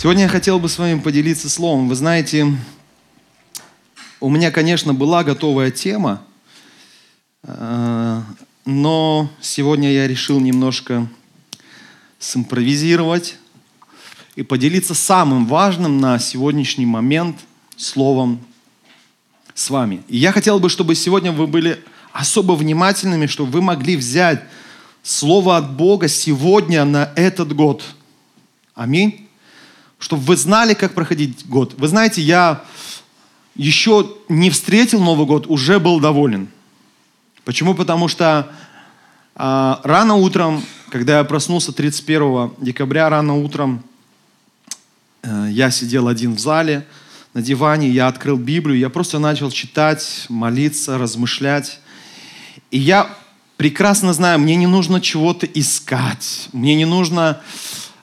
Сегодня я хотел бы с вами поделиться словом. Вы знаете, у меня, конечно, была готовая тема, э, но сегодня я решил немножко симпровизировать и поделиться самым важным на сегодняшний момент словом с вами. И я хотел бы, чтобы сегодня вы были особо внимательными, чтобы вы могли взять слово от Бога сегодня на этот год. Аминь. Чтобы вы знали, как проходить год. Вы знаете, я еще не встретил Новый год, уже был доволен. Почему? Потому что а, рано утром, когда я проснулся 31 декабря, рано утром, а, я сидел один в зале, на диване, я открыл Библию, я просто начал читать, молиться, размышлять. И я прекрасно знаю, мне не нужно чего-то искать, мне не нужно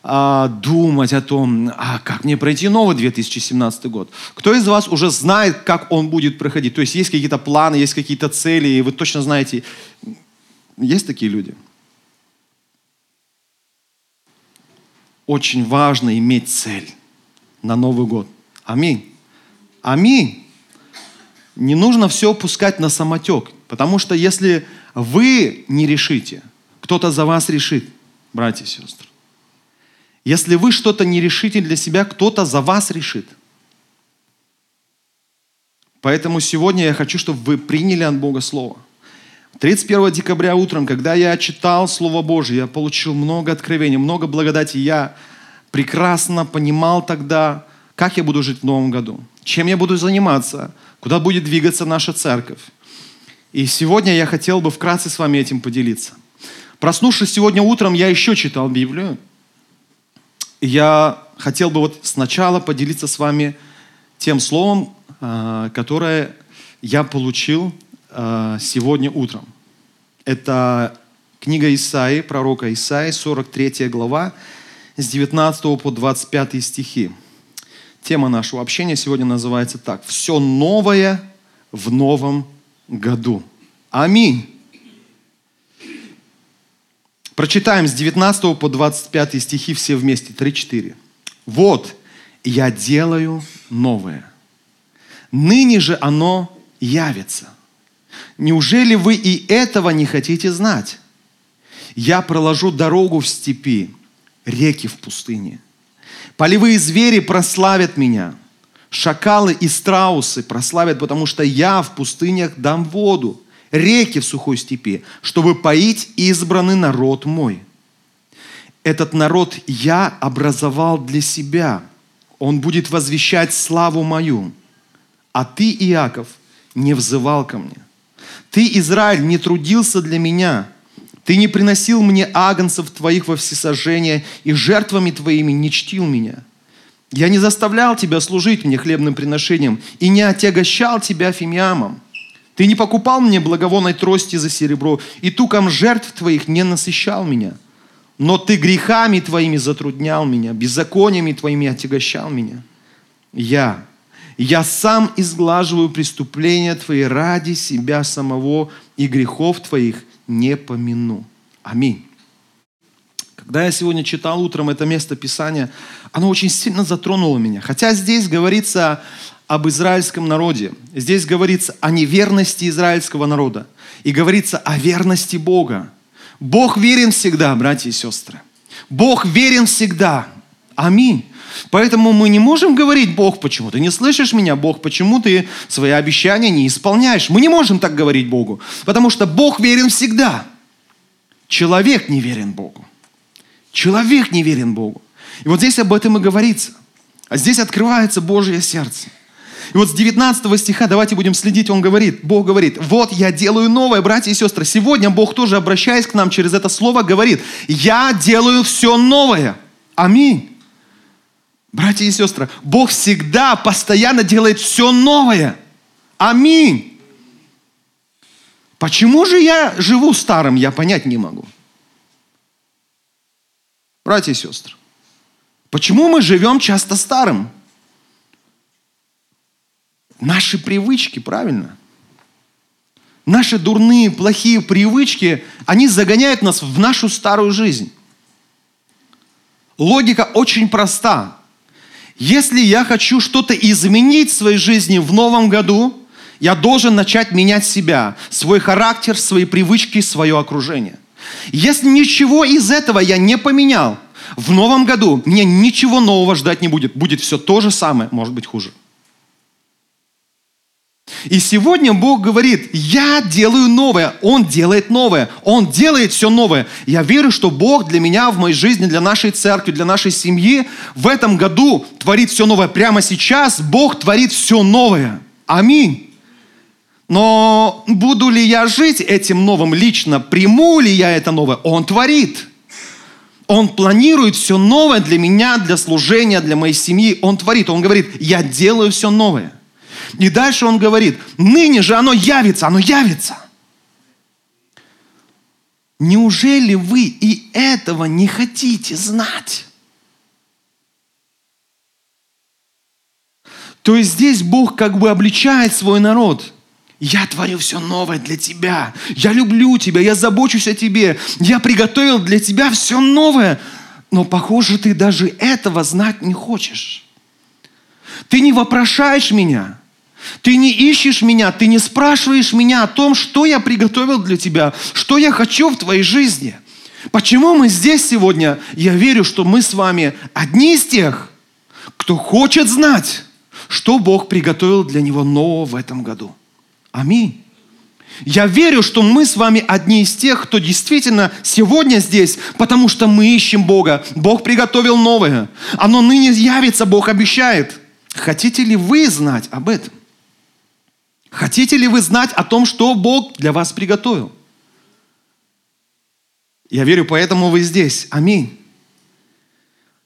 а, думать о том, а как мне пройти новый 2017 год. Кто из вас уже знает, как он будет проходить? То есть есть какие-то планы, есть какие-то цели, и вы точно знаете, есть такие люди? Очень важно иметь цель на Новый год. Аминь. Аминь. Не нужно все пускать на самотек. Потому что если вы не решите, кто-то за вас решит, братья и сестры. Если вы что-то не решите для себя, кто-то за вас решит. Поэтому сегодня я хочу, чтобы вы приняли от Бога Слово. 31 декабря утром, когда я читал Слово Божье, я получил много откровений, много благодати. Я прекрасно понимал тогда, как я буду жить в новом году, чем я буду заниматься, куда будет двигаться наша церковь. И сегодня я хотел бы вкратце с вами этим поделиться. Проснувшись сегодня утром, я еще читал Библию. Я хотел бы вот сначала поделиться с вами тем словом, а, которое я получил а, сегодня утром. Это книга Исаи, пророка Исаи, 43 глава, с 19 по 25 стихи. Тема нашего общения сегодня называется так. «Все новое в новом году. Аминь. Прочитаем с 19 по 25 стихи все вместе, 3-4. «Вот, я делаю новое. Ныне же оно явится. Неужели вы и этого не хотите знать? Я проложу дорогу в степи, реки в пустыне. Полевые звери прославят меня – Шакалы и страусы прославят, потому что я в пустынях дам воду, реки в сухой степи, чтобы поить избранный народ мой. Этот народ я образовал для себя. Он будет возвещать славу мою. А ты, Иаков, не взывал ко мне. Ты, Израиль, не трудился для меня. Ты не приносил мне агнцев твоих во всесожжение и жертвами твоими не чтил меня. Я не заставлял тебя служить мне хлебным приношением и не отягощал тебя фимиамом. Ты не покупал мне благовонной трости за серебро, и туком жертв твоих не насыщал меня. Но ты грехами твоими затруднял меня, беззакониями твоими отягощал меня. Я, я сам изглаживаю преступления твои ради себя самого, и грехов твоих не помяну. Аминь. Когда я сегодня читал утром это место Писания, оно очень сильно затронуло меня. Хотя здесь говорится об израильском народе. Здесь говорится о неверности израильского народа. И говорится о верности Бога. Бог верен всегда, братья и сестры. Бог верен всегда. Аминь. Поэтому мы не можем говорить, Бог, почему ты не слышишь меня? Бог, почему ты свои обещания не исполняешь? Мы не можем так говорить Богу, потому что Бог верен всегда. Человек не верен Богу. Человек не верен Богу. И вот здесь об этом и говорится. А здесь открывается Божье сердце. И вот с 19 стиха давайте будем следить, он говорит, Бог говорит, вот я делаю новое, братья и сестры. Сегодня Бог тоже, обращаясь к нам через это слово, говорит, я делаю все новое. Аминь. Братья и сестры, Бог всегда, постоянно делает все новое. Аминь. Почему же я живу старым, я понять не могу. Братья и сестры, почему мы живем часто старым? Наши привычки, правильно? Наши дурные, плохие привычки, они загоняют нас в нашу старую жизнь. Логика очень проста. Если я хочу что-то изменить в своей жизни в новом году, я должен начать менять себя, свой характер, свои привычки, свое окружение. Если ничего из этого я не поменял, в новом году мне ничего нового ждать не будет. Будет все то же самое, может быть хуже. И сегодня Бог говорит, я делаю новое, Он делает новое, Он делает все новое. Я верю, что Бог для меня, в моей жизни, для нашей церкви, для нашей семьи в этом году творит все новое. Прямо сейчас Бог творит все новое. Аминь. Но буду ли я жить этим новым лично, приму ли я это новое? Он творит. Он планирует все новое для меня, для служения, для моей семьи. Он творит. Он говорит, я делаю все новое. И дальше он говорит, ныне же оно явится, оно явится. Неужели вы и этого не хотите знать? То есть здесь Бог как бы обличает свой народ. Я творю все новое для тебя. Я люблю тебя, я забочусь о тебе. Я приготовил для тебя все новое. Но, похоже, ты даже этого знать не хочешь. Ты не вопрошаешь меня. Ты не ищешь меня, ты не спрашиваешь меня о том, что я приготовил для тебя, что я хочу в твоей жизни. Почему мы здесь сегодня? Я верю, что мы с вами одни из тех, кто хочет знать, что Бог приготовил для него нового в этом году. Аминь. Я верю, что мы с вами одни из тех, кто действительно сегодня здесь, потому что мы ищем Бога. Бог приготовил новое. Оно ныне явится, Бог обещает. Хотите ли вы знать об этом? Хотите ли вы знать о том, что Бог для вас приготовил? Я верю, поэтому вы здесь. Аминь.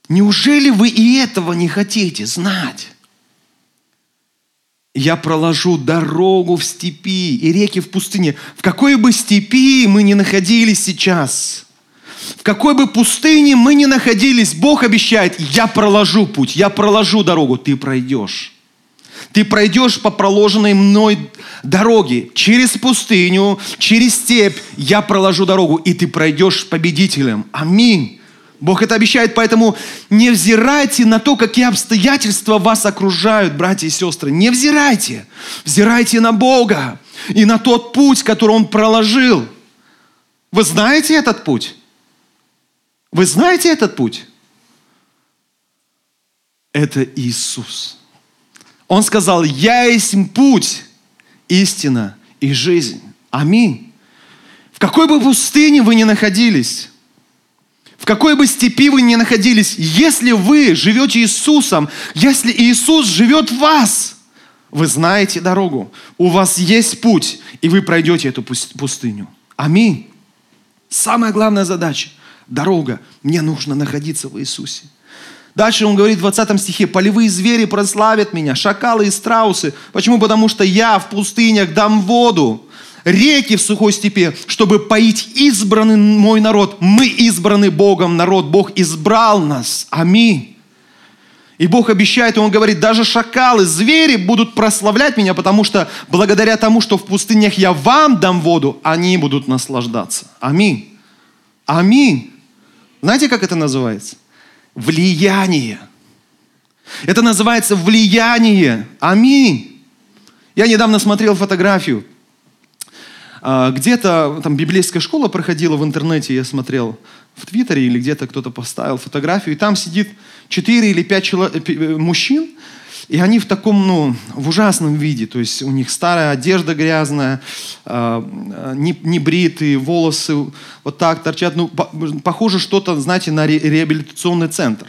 Неужели вы и этого не хотите знать? Я проложу дорогу в степи и реки в пустыне. В какой бы степи мы ни находились сейчас, в какой бы пустыне мы ни находились, Бог обещает, я проложу путь, я проложу дорогу, ты пройдешь. Ты пройдешь по проложенной мной дороге, через пустыню, через степь. Я проложу дорогу, и ты пройдешь победителем. Аминь. Бог это обещает, поэтому не взирайте на то, какие обстоятельства вас окружают, братья и сестры. Не взирайте. Взирайте на Бога и на тот путь, который Он проложил. Вы знаете этот путь? Вы знаете этот путь? Это Иисус. Он сказал, я есть путь, истина и жизнь. Аминь. В какой бы пустыне вы ни находились, в какой бы степи вы ни находились, если вы живете Иисусом, если Иисус живет в вас, вы знаете дорогу, у вас есть путь, и вы пройдете эту пустыню. Аминь. Самая главная задача – дорога. Мне нужно находиться в Иисусе. Дальше он говорит в 20 стихе, полевые звери прославят меня, шакалы и страусы. Почему? Потому что я в пустынях дам воду, реки в сухой степи, чтобы поить избранный мой народ. Мы избраны Богом народ, Бог избрал нас. Аминь. И Бог обещает, и Он говорит, даже шакалы, звери будут прославлять меня, потому что благодаря тому, что в пустынях я вам дам воду, они будут наслаждаться. Аминь. Аминь. Знаете, как это называется? Влияние. Это называется влияние. Аминь. Я недавно смотрел фотографию. А, где-то там библейская школа проходила в интернете, я смотрел в Твиттере или где-то кто-то поставил фотографию, и там сидит четыре или пять человек, э, мужчин, и они в таком, ну, в ужасном виде, то есть у них старая одежда грязная, э, небритые волосы вот так торчат. Ну, похоже что-то, знаете, на реабилитационный центр.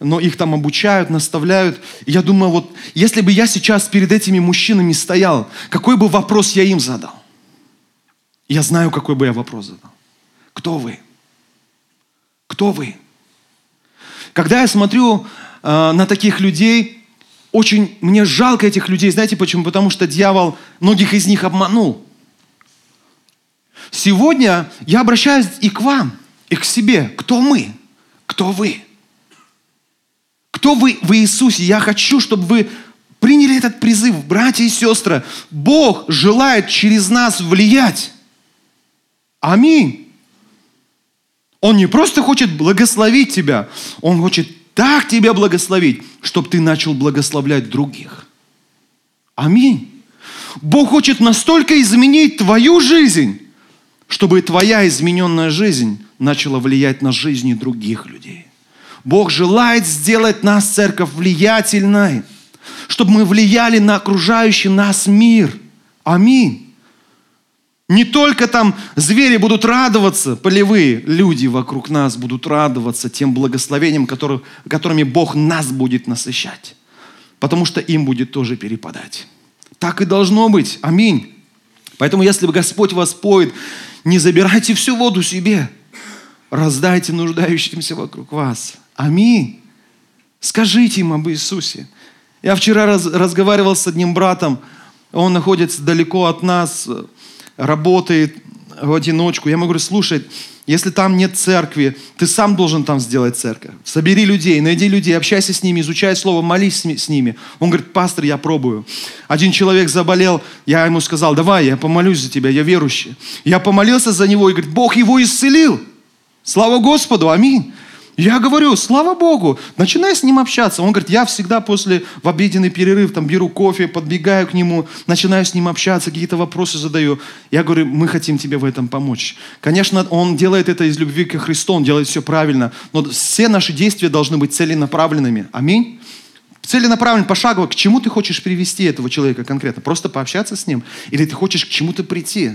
Но их там обучают, наставляют. И я думаю, вот если бы я сейчас перед этими мужчинами стоял, какой бы вопрос я им задал? Я знаю, какой бы я вопрос задал. Кто вы? Кто вы? Когда я смотрю э, на таких людей. Очень мне жалко этих людей. Знаете почему? Потому что дьявол многих из них обманул. Сегодня я обращаюсь и к вам, и к себе. Кто мы? Кто вы? Кто вы в Иисусе? Я хочу, чтобы вы приняли этот призыв, братья и сестры. Бог желает через нас влиять. Аминь. Он не просто хочет благословить тебя, Он хочет так тебя благословить, чтобы ты начал благословлять других. Аминь. Бог хочет настолько изменить твою жизнь, чтобы твоя измененная жизнь начала влиять на жизни других людей. Бог желает сделать нас, церковь, влиятельной, чтобы мы влияли на окружающий нас мир. Аминь. Не только там звери будут радоваться, полевые люди вокруг нас будут радоваться тем благословением, который, которыми Бог нас будет насыщать. Потому что им будет тоже перепадать. Так и должно быть. Аминь. Поэтому, если Господь вас поет, не забирайте всю воду себе. Раздайте нуждающимся вокруг вас. Аминь. Скажите им об Иисусе. Я вчера раз, разговаривал с одним братом, он находится далеко от нас, работает в одиночку. Я ему говорю, слушай, если там нет церкви, ты сам должен там сделать церковь. Собери людей, найди людей, общайся с ними, изучай слово, молись с ними. Он говорит, пастор, я пробую. Один человек заболел, я ему сказал, давай, я помолюсь за тебя, я верующий. Я помолился за него и говорит, Бог его исцелил. Слава Господу, аминь. Я говорю, слава Богу, начинай с ним общаться. Он говорит, я всегда после, в обеденный перерыв, там, беру кофе, подбегаю к нему, начинаю с ним общаться, какие-то вопросы задаю. Я говорю, мы хотим тебе в этом помочь. Конечно, он делает это из любви к Христу, он делает все правильно, но все наши действия должны быть целенаправленными. Аминь. Целенаправленно, пошагово, к чему ты хочешь привести этого человека конкретно? Просто пообщаться с ним? Или ты хочешь к чему-то прийти?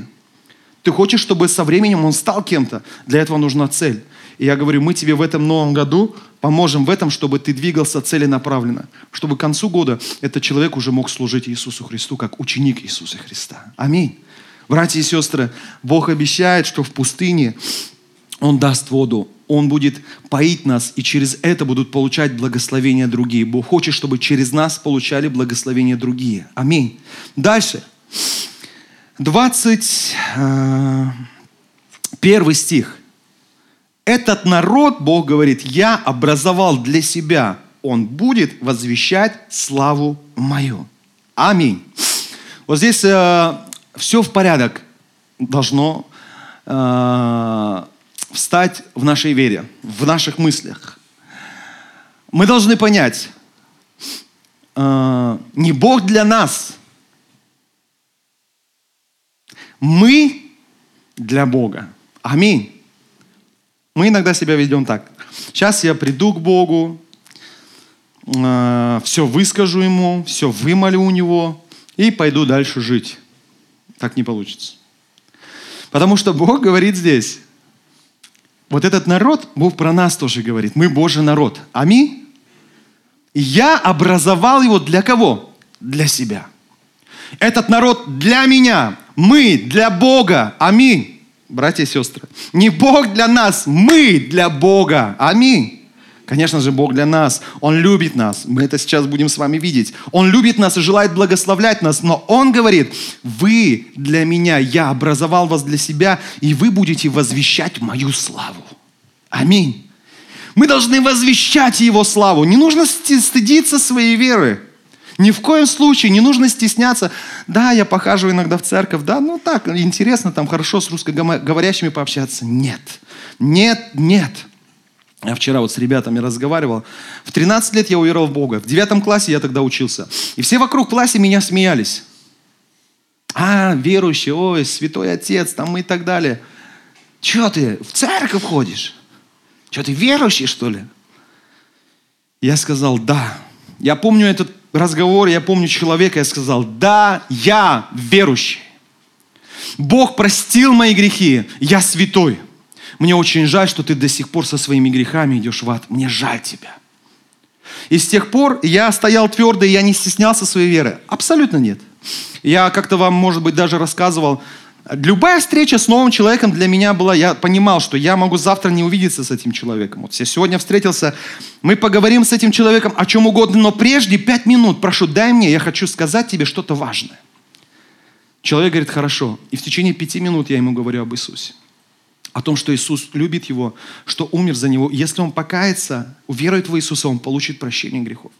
Ты хочешь, чтобы со временем он стал кем-то? Для этого нужна цель. И я говорю, мы тебе в этом новом году поможем в этом, чтобы ты двигался целенаправленно. Чтобы к концу года этот человек уже мог служить Иисусу Христу как ученик Иисуса Христа. Аминь. Братья и сестры, Бог обещает, что в пустыне Он даст воду, Он будет поить нас, и через это будут получать благословения другие. Бог хочет, чтобы через нас получали благословения другие. Аминь. Дальше. 21 э, стих. Этот народ, Бог говорит, я образовал для себя. Он будет возвещать славу мою. Аминь. Вот здесь э, все в порядок должно э, встать в нашей вере, в наших мыслях. Мы должны понять, э, не Бог для нас, мы для Бога. Аминь. Мы иногда себя ведем так. Сейчас я приду к Богу, э, все выскажу Ему, все вымолю у Него и пойду дальше жить. Так не получится. Потому что Бог говорит здесь, вот этот народ, Бог про нас тоже говорит, мы Божий народ. Аминь. Я образовал его для кого? Для себя. Этот народ для меня, мы для Бога. Аминь братья и сестры. Не Бог для нас, мы для Бога. Аминь. Конечно же, Бог для нас. Он любит нас. Мы это сейчас будем с вами видеть. Он любит нас и желает благословлять нас. Но Он говорит, вы для меня, я образовал вас для себя, и вы будете возвещать мою славу. Аминь. Мы должны возвещать Его славу. Не нужно стыдиться своей веры. Ни в коем случае не нужно стесняться. Да, я похаживаю иногда в церковь, да, ну так, интересно там хорошо с русскоговорящими пообщаться. Нет, нет, нет. Я вчера вот с ребятами разговаривал. В 13 лет я уверовал в Бога. В 9 классе я тогда учился. И все вокруг классе меня смеялись. А, верующий, ой, святой отец, там и так далее. Че ты, в церковь ходишь? Че ты верующий, что ли? Я сказал, да. Я помню этот разговор, я помню человека, я сказал, да, я верующий. Бог простил мои грехи, я святой. Мне очень жаль, что ты до сих пор со своими грехами идешь в ад. Мне жаль тебя. И с тех пор я стоял твердо, и я не стеснялся своей веры. Абсолютно нет. Я как-то вам, может быть, даже рассказывал, Любая встреча с новым человеком для меня была, я понимал, что я могу завтра не увидеться с этим человеком. Вот я сегодня встретился, мы поговорим с этим человеком о чем угодно, но прежде пять минут, прошу, дай мне, я хочу сказать тебе что-то важное. Человек говорит, хорошо. И в течение пяти минут я ему говорю об Иисусе. О том, что Иисус любит его, что умер за него. Если он покается, уверует в Иисуса, он получит прощение грехов.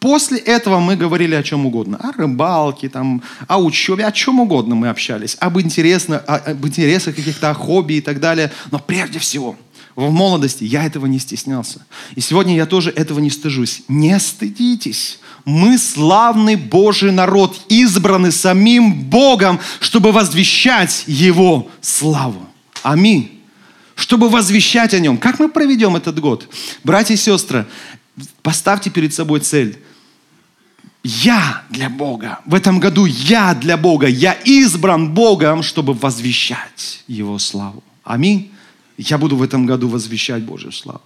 После этого мы говорили о чем угодно. О рыбалке, там, о учебе, о чем угодно мы общались. Об, интересно, об интересах каких-то, о хобби и так далее. Но прежде всего, в молодости я этого не стеснялся. И сегодня я тоже этого не стыжусь. Не стыдитесь. Мы славный Божий народ, избранный самим Богом, чтобы возвещать Его славу. Аминь чтобы возвещать о нем. Как мы проведем этот год? Братья и сестры, поставьте перед собой цель я для Бога. В этом году я для Бога. Я избран Богом, чтобы возвещать Его славу. Аминь. Я буду в этом году возвещать Божью славу.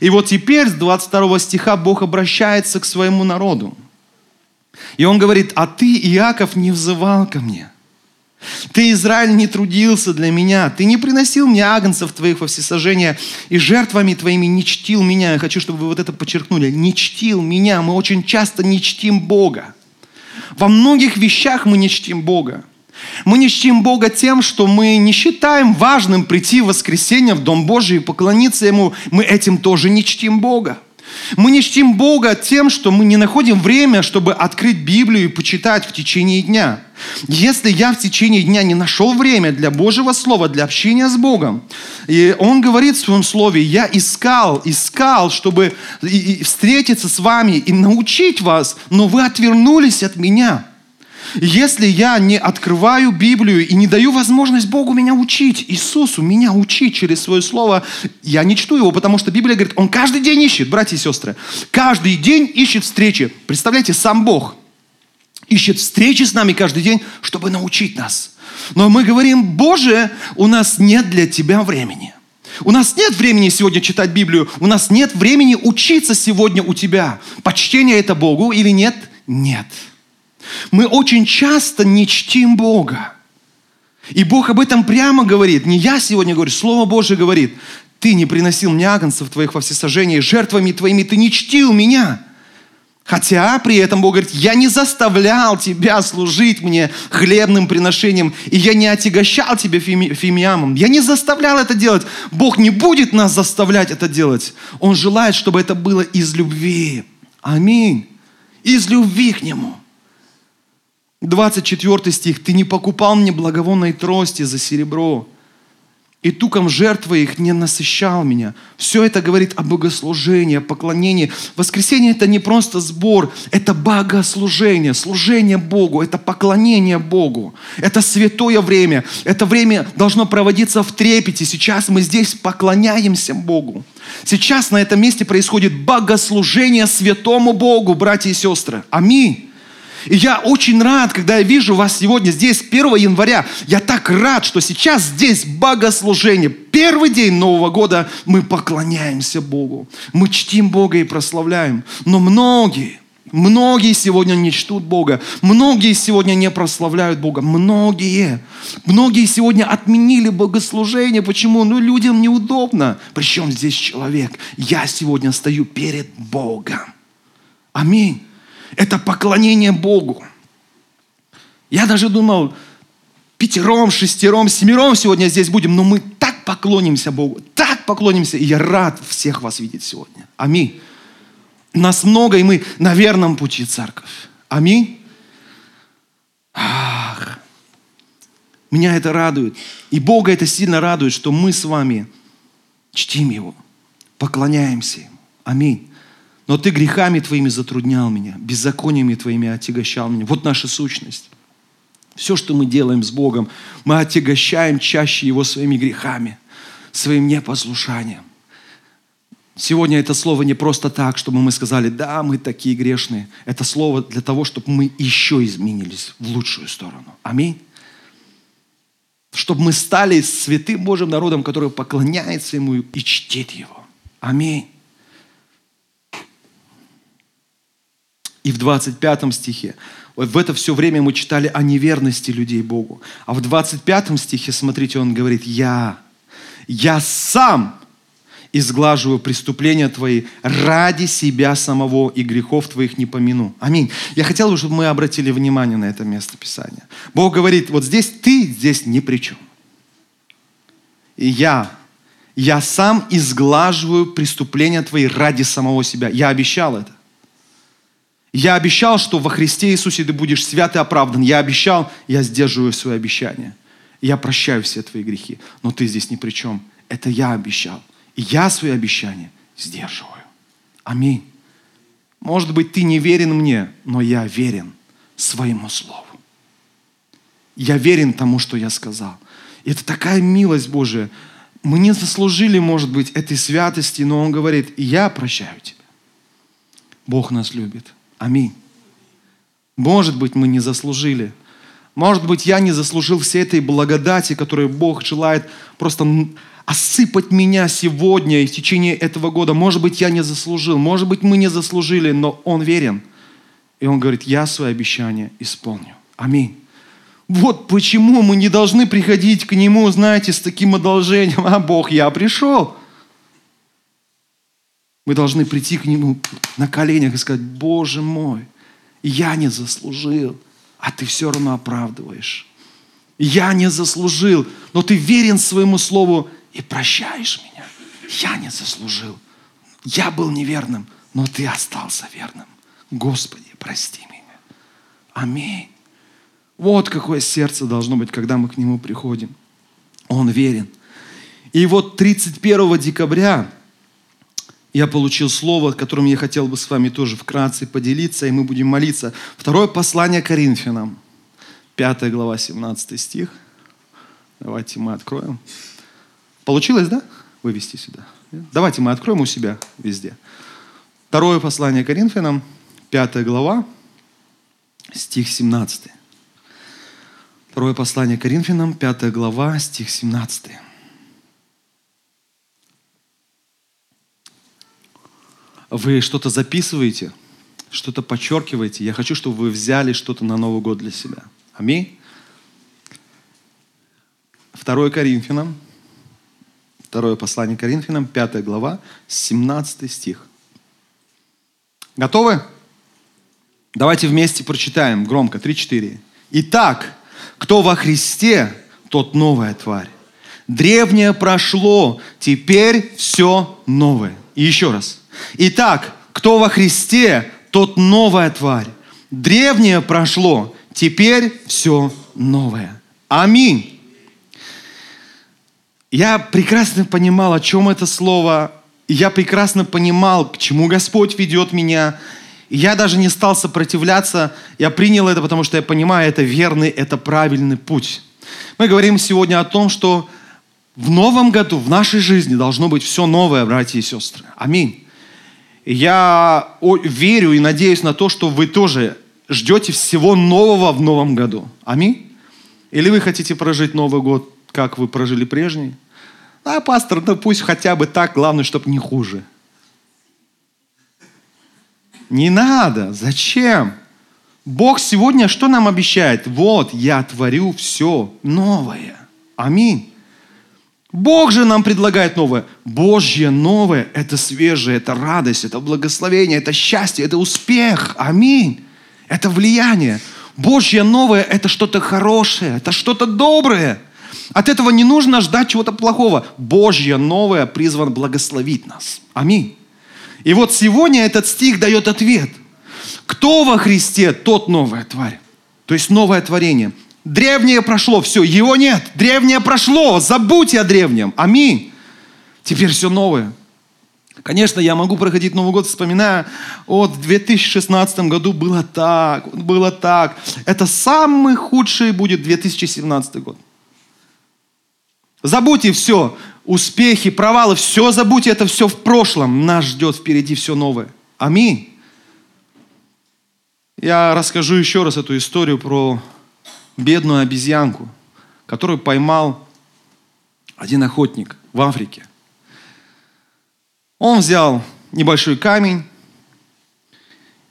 И вот теперь с 22 стиха Бог обращается к своему народу. И Он говорит, а ты, Иаков, не взывал ко мне – ты, Израиль, не трудился для меня. Ты не приносил мне агнцев твоих во всесожжение и жертвами твоими не чтил меня. Я хочу, чтобы вы вот это подчеркнули. Не чтил меня. Мы очень часто не чтим Бога. Во многих вещах мы не чтим Бога. Мы не чтим Бога тем, что мы не считаем важным прийти в воскресенье в Дом Божий и поклониться Ему. Мы этим тоже не чтим Бога. Мы не чтим Бога тем, что мы не находим время, чтобы открыть Библию и почитать в течение дня. Если я в течение дня не нашел время для Божьего Слова, для общения с Богом, и Он говорит в Своем Слове, я искал, искал, чтобы встретиться с вами и научить вас, но вы отвернулись от меня – если я не открываю Библию и не даю возможность Богу меня учить, Иисусу меня учить через свое слово, я не чту его, потому что Библия говорит, он каждый день ищет, братья и сестры, каждый день ищет встречи. Представляете, сам Бог ищет встречи с нами каждый день, чтобы научить нас. Но мы говорим, Боже, у нас нет для Тебя времени. У нас нет времени сегодня читать Библию, у нас нет времени учиться сегодня у Тебя. Почтение это Богу или нет? Нет. Мы очень часто не чтим Бога. И Бог об этом прямо говорит. Не я сегодня говорю, Слово Божье говорит. Ты не приносил мне агнцев твоих во всесожжение, жертвами твоими ты не чтил меня. Хотя при этом Бог говорит, я не заставлял тебя служить мне хлебным приношением, и я не отягощал тебя фими, фимиамом. Я не заставлял это делать. Бог не будет нас заставлять это делать. Он желает, чтобы это было из любви. Аминь. Из любви к Нему. 24 стих. «Ты не покупал мне благовонной трости за серебро, и туком жертвы их не насыщал меня». Все это говорит о богослужении, о поклонении. Воскресенье – это не просто сбор, это богослужение, служение Богу, это поклонение Богу. Это святое время, это время должно проводиться в трепете. Сейчас мы здесь поклоняемся Богу. Сейчас на этом месте происходит богослужение святому Богу, братья и сестры. Аминь. И я очень рад, когда я вижу вас сегодня здесь, 1 января. Я так рад, что сейчас здесь богослужение. Первый день Нового года мы поклоняемся Богу. Мы чтим Бога и прославляем. Но многие, Многие сегодня не чтут Бога. Многие сегодня не прославляют Бога. Многие. Многие сегодня отменили богослужение. Почему? Ну, людям неудобно. Причем здесь человек? Я сегодня стою перед Богом. Аминь. Это поклонение Богу. Я даже думал, пятером, шестером, семером сегодня здесь будем, но мы так поклонимся Богу, так поклонимся, и я рад всех вас видеть сегодня. Аминь. Нас много, и мы на верном пути, церковь. Аминь. Ах, меня это радует. И Бога это сильно радует, что мы с вами чтим Его, поклоняемся Ему. Аминь. Но ты грехами твоими затруднял меня, беззакониями твоими отягощал меня. Вот наша сущность. Все, что мы делаем с Богом, мы отягощаем чаще Его своими грехами, своим непослушанием. Сегодня это слово не просто так, чтобы мы сказали, да, мы такие грешные. Это слово для того, чтобы мы еще изменились в лучшую сторону. Аминь. Чтобы мы стали святым Божьим народом, который поклоняется Ему и чтит Его. Аминь. И в 25 стихе, вот в это все время мы читали о неверности людей Богу. А в 25 стихе, смотрите, он говорит, я, я сам изглаживаю преступления твои ради себя самого и грехов твоих не помяну. Аминь. Я хотел бы, чтобы мы обратили внимание на это место Писания. Бог говорит, вот здесь ты здесь ни при чем. И я, я сам изглаживаю преступления твои ради самого себя. Я обещал это. Я обещал, что во Христе Иисусе ты будешь свят и оправдан. Я обещал, я сдерживаю свои обещания. Я прощаю все твои грехи. Но ты здесь ни при чем. Это я обещал. И я свои обещания сдерживаю. Аминь. Может быть, ты не верен мне, но я верен своему слову. Я верен тому, что я сказал. И это такая милость Божия. Мы не заслужили, может быть, этой святости, но Он говорит, я прощаю тебя. Бог нас любит. Аминь. Может быть, мы не заслужили. Может быть, я не заслужил всей этой благодати, которую Бог желает просто осыпать меня сегодня и в течение этого года. Может быть, я не заслужил, может быть, мы не заслужили, но Он верен. И Он говорит, я свои обещания исполню. Аминь. Вот почему мы не должны приходить к Нему, знаете, с таким одолжением. А Бог, я пришел. Мы должны прийти к Нему на коленях и сказать, Боже мой, я не заслужил, а Ты все равно оправдываешь. Я не заслужил, но Ты верен своему Слову, и прощаешь меня. Я не заслужил. Я был неверным, но ты остался верным. Господи, прости меня. Аминь. Вот какое сердце должно быть, когда мы к Нему приходим. Он верен. И вот 31 декабря я получил слово, которым я хотел бы с вами тоже вкратце поделиться, и мы будем молиться. Второе послание Коринфянам, 5 глава, 17 стих. Давайте мы откроем. Получилось, да? Вывести сюда. Давайте мы откроем у себя везде. Второе послание Коринфянам, 5 глава, стих 17. Второе послание Коринфянам, 5 глава, стих 17. Вы что-то записываете, что-то подчеркиваете. Я хочу, чтобы вы взяли что-то на Новый год для себя. Аминь. Второе Коринфянам, Второе послание Коринфянам, 5 глава, 17 стих. Готовы? Давайте вместе прочитаем громко, 3-4. Итак, кто во Христе, тот новая тварь. Древнее прошло, теперь все новое. И еще раз. Итак, кто во Христе, тот новая тварь. Древнее прошло, теперь все новое. Аминь. Я прекрасно понимал, о чем это слово. я прекрасно понимал, к чему Господь ведет меня. Я даже не стал сопротивляться. Я принял это, потому что я понимаю, это верный, это правильный путь. Мы говорим сегодня о том, что в новом году, в нашей жизни должно быть все новое, братья и сестры. Аминь. Я верю и надеюсь на то, что вы тоже ждете всего нового в новом году. Аминь. Или вы хотите прожить Новый год как вы прожили прежний. А, пастор, ну пусть хотя бы так, главное, чтобы не хуже. Не надо. Зачем? Бог сегодня что нам обещает? Вот, я творю все новое. Аминь. Бог же нам предлагает новое. Божье новое – это свежее, это радость, это благословение, это счастье, это успех. Аминь. Это влияние. Божье новое – это что-то хорошее, это что-то доброе. От этого не нужно ждать чего-то плохого. Божье новое призван благословить нас. Аминь. И вот сегодня этот стих дает ответ. Кто во Христе, тот новая тварь. То есть новое творение. Древнее прошло, все, его нет. Древнее прошло, забудьте о древнем. Аминь. Теперь все новое. Конечно, я могу проходить Новый год, вспоминая, вот в 2016 году было так, было так. Это самый худший будет 2017 год. Забудьте все, успехи, провалы, все забудьте, это все в прошлом. Нас ждет впереди все новое. Аминь. Я расскажу еще раз эту историю про бедную обезьянку, которую поймал один охотник в Африке. Он взял небольшой камень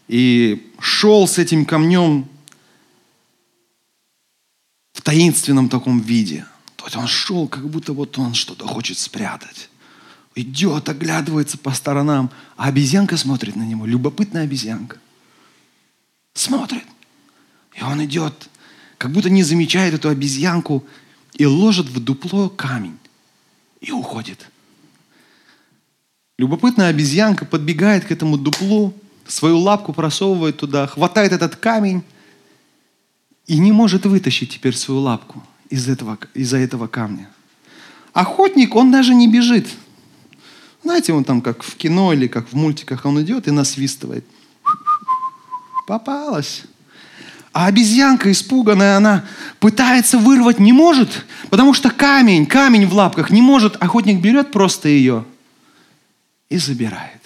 и шел с этим камнем в таинственном таком виде. То есть он шел, как будто вот он что-то хочет спрятать. Идет, оглядывается по сторонам, а обезьянка смотрит на него, любопытная обезьянка. Смотрит. И он идет, как будто не замечает эту обезьянку, и ложит в дупло камень. И уходит. Любопытная обезьянка подбегает к этому дуплу, свою лапку просовывает туда, хватает этот камень и не может вытащить теперь свою лапку из этого, из-за этого камня. Охотник, он даже не бежит. Знаете, он там как в кино или как в мультиках, он идет и насвистывает. Попалась. А обезьянка испуганная, она пытается вырвать, не может, потому что камень, камень в лапках не может. Охотник берет просто ее и забирает.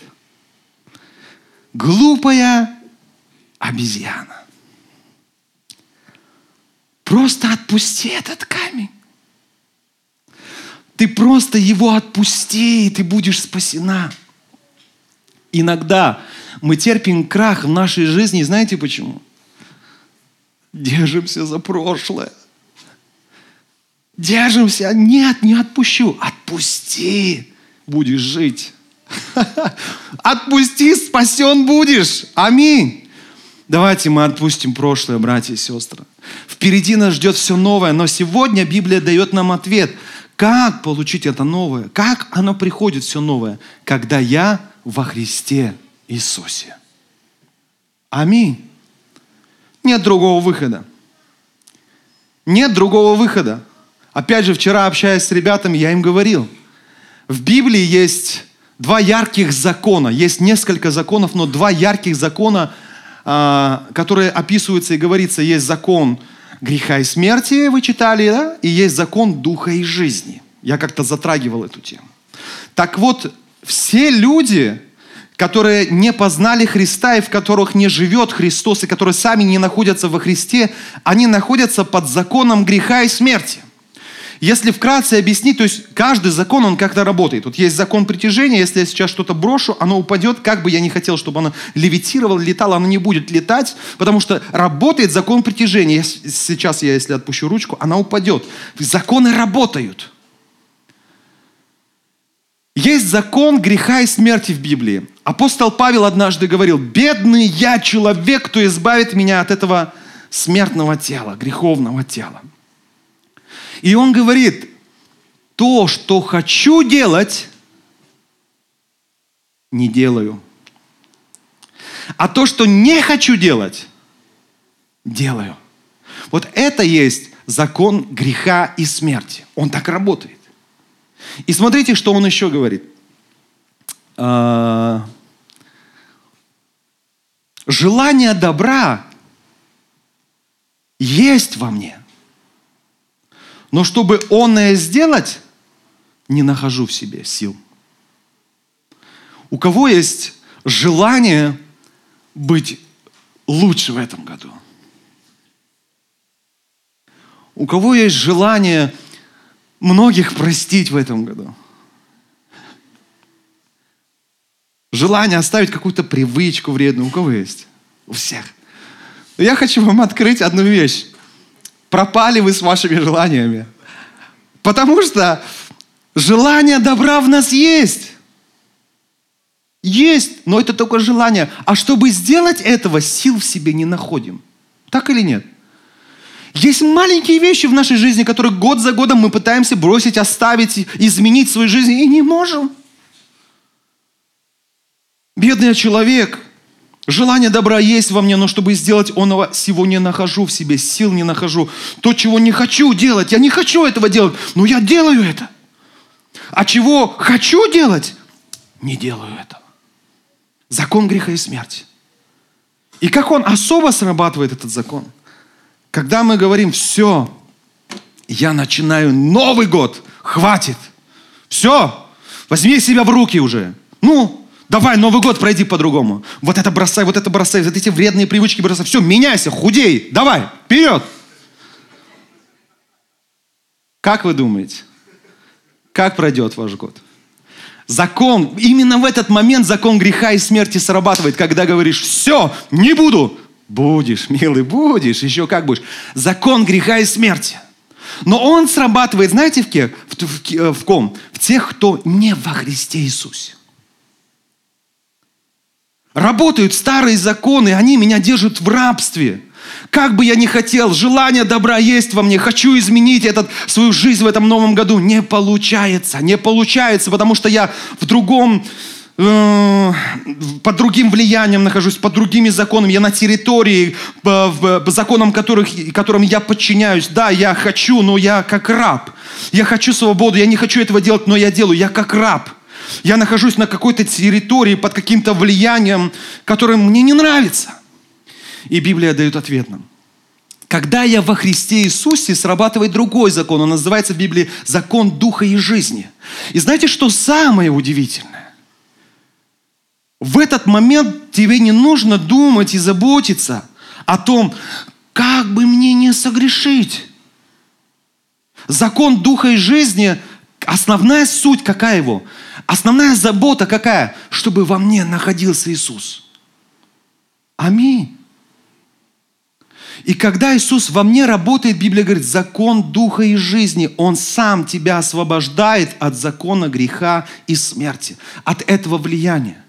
Глупая обезьяна. Просто отпусти этот камень. Ты просто его отпусти, и ты будешь спасена. Иногда мы терпим крах в нашей жизни, знаете почему? Держимся за прошлое. Держимся. Нет, не отпущу. Отпусти. Будешь жить. Отпусти, спасен будешь. Аминь. Давайте мы отпустим прошлое, братья и сестры. Впереди нас ждет все новое, но сегодня Библия дает нам ответ, как получить это новое, как оно приходит все новое, когда я во Христе Иисусе. Аминь. Нет другого выхода. Нет другого выхода. Опять же, вчера, общаясь с ребятами, я им говорил, в Библии есть два ярких закона. Есть несколько законов, но два ярких закона, а, которые описываются и говорится. Есть закон греха и смерти, вы читали, да? И есть закон духа и жизни. Я как-то затрагивал эту тему. Так вот, все люди, которые не познали Христа и в которых не живет Христос, и которые сами не находятся во Христе, они находятся под законом греха и смерти. Если вкратце объяснить, то есть каждый закон, он как-то работает. Вот есть закон притяжения, если я сейчас что-то брошу, оно упадет, как бы я не хотел, чтобы оно левитировало, летало, оно не будет летать, потому что работает закон притяжения. Сейчас я, если отпущу ручку, она упадет. Законы работают. Есть закон греха и смерти в Библии. Апостол Павел однажды говорил, бедный я человек, кто избавит меня от этого смертного тела, греховного тела. И он говорит, то, что хочу делать, не делаю. А то, что не хочу делать, делаю. Вот это есть закон греха и смерти. Он так работает. И смотрите, что он еще говорит. А, желание добра есть во мне. Но чтобы онное сделать, не нахожу в себе сил. У кого есть желание быть лучше в этом году? У кого есть желание многих простить в этом году. Желание оставить какую-то привычку вредную. У кого есть? У всех. Я хочу вам открыть одну вещь. Пропали вы с вашими желаниями. Потому что желание добра в нас есть. Есть, но это только желание. А чтобы сделать этого, сил в себе не находим. Так или нет? Есть маленькие вещи в нашей жизни, которые год за годом мы пытаемся бросить, оставить, изменить свою жизнь и не можем. Бедный человек. Желание добра есть во мне, но чтобы сделать оного не нахожу в себе, сил не нахожу. То, чего не хочу делать, я не хочу этого делать, но я делаю это. А чего хочу делать, не делаю этого. Закон греха и смерти. И как он особо срабатывает этот закон – когда мы говорим, все, я начинаю Новый год, хватит, все, возьми себя в руки уже. Ну, давай, Новый год пройди по-другому. Вот это бросай, вот это бросай, вот эти вредные привычки бросай. Все, меняйся, худей, давай, вперед. Как вы думаете, как пройдет ваш год? Закон, именно в этот момент закон греха и смерти срабатывает, когда говоришь, все, не буду. Будешь, милый, будешь, еще как будешь. Закон греха и смерти. Но он срабатывает, знаете, в, кем? в, в, в ком? В тех, кто не во Христе Иисусе. Работают старые законы, они меня держат в рабстве. Как бы я ни хотел, желание добра есть во мне, хочу изменить этот, свою жизнь в этом новом году. Не получается, не получается, потому что я в другом, э, под другим влиянием нахожусь, под другими законами. Я на территории, по, по законам которых, которым я подчиняюсь. Да, я хочу, но я как раб. Я хочу свободу, я не хочу этого делать, но я делаю. Я как раб. Я нахожусь на какой-то территории под каким-то влиянием, которое мне не нравится. И Библия дает ответ нам. Когда я во Христе Иисусе, срабатывает другой закон. Он называется в Библии закон духа и жизни. И знаете, что самое удивительное? В этот момент тебе не нужно думать и заботиться о том, как бы мне не согрешить. Закон духа и жизни, основная суть какая его? Основная забота какая? Чтобы во мне находился Иисус. Аминь. И когда Иисус во мне работает, Библия говорит, закон духа и жизни, Он сам тебя освобождает от закона греха и смерти, от этого влияния.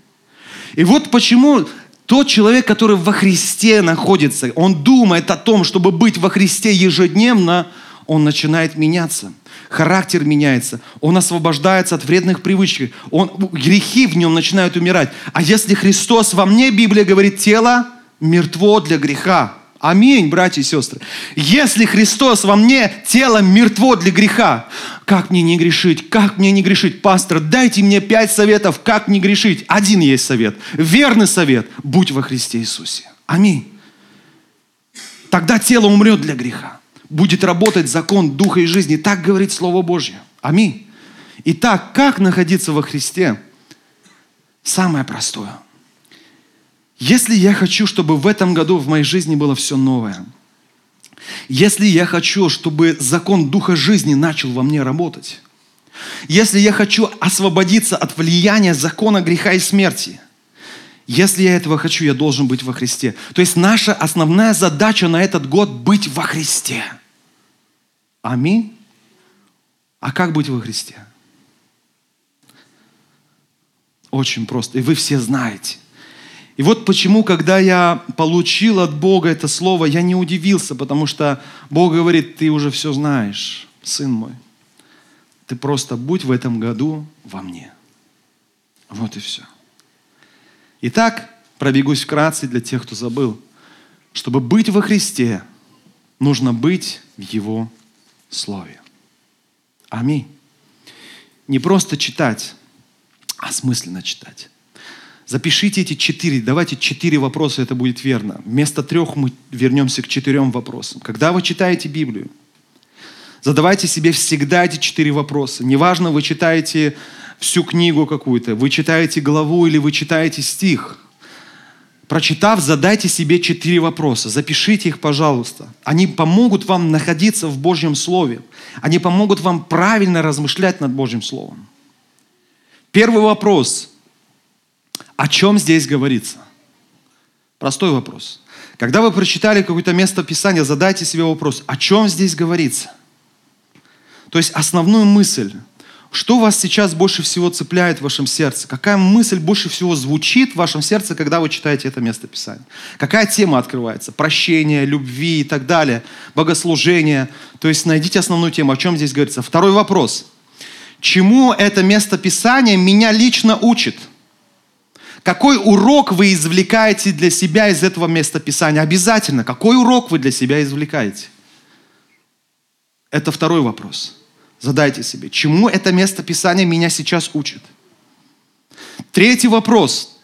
И вот почему тот человек, который во Христе находится, он думает о том, чтобы быть во Христе ежедневно, он начинает меняться. Характер меняется. Он освобождается от вредных привычек. Он, грехи в нем начинают умирать. А если Христос во мне, Библия говорит, тело мертво для греха. Аминь, братья и сестры. Если Христос во мне, тело мертво для греха, как мне не грешить? Как мне не грешить? Пастор, дайте мне пять советов, как не грешить. Один есть совет. Верный совет. Будь во Христе Иисусе. Аминь. Тогда тело умрет для греха. Будет работать закон Духа и жизни. Так говорит Слово Божье. Аминь. Итак, как находиться во Христе? Самое простое – если я хочу, чтобы в этом году в моей жизни было все новое, если я хочу, чтобы закон Духа жизни начал во мне работать, если я хочу освободиться от влияния закона греха и смерти, если я этого хочу, я должен быть во Христе. То есть наша основная задача на этот год – быть во Христе. Аминь. А как быть во Христе? Очень просто. И вы все знаете. И вот почему, когда я получил от Бога это слово, я не удивился, потому что Бог говорит, ты уже все знаешь, сын мой. Ты просто будь в этом году во мне. Вот и все. Итак, пробегусь вкратце для тех, кто забыл. Чтобы быть во Христе, нужно быть в Его Слове. Аминь. Не просто читать, а смысленно читать. Запишите эти четыре, давайте четыре вопроса, это будет верно. Вместо трех мы вернемся к четырем вопросам. Когда вы читаете Библию, задавайте себе всегда эти четыре вопроса. Неважно, вы читаете всю книгу какую-то, вы читаете главу или вы читаете стих. Прочитав, задайте себе четыре вопроса. Запишите их, пожалуйста. Они помогут вам находиться в Божьем Слове. Они помогут вам правильно размышлять над Божьим Словом. Первый вопрос – о чем здесь говорится? Простой вопрос. Когда вы прочитали какое-то место Писания, задайте себе вопрос, о чем здесь говорится? То есть основную мысль, что вас сейчас больше всего цепляет в вашем сердце? Какая мысль больше всего звучит в вашем сердце, когда вы читаете это место Писания? Какая тема открывается? Прощение, любви и так далее, богослужение. То есть найдите основную тему, о чем здесь говорится. Второй вопрос. Чему это место Писания меня лично учит? – какой урок вы извлекаете для себя из этого места Писания? Обязательно. Какой урок вы для себя извлекаете? Это второй вопрос. Задайте себе, чему это место Писания меня сейчас учит? Третий вопрос.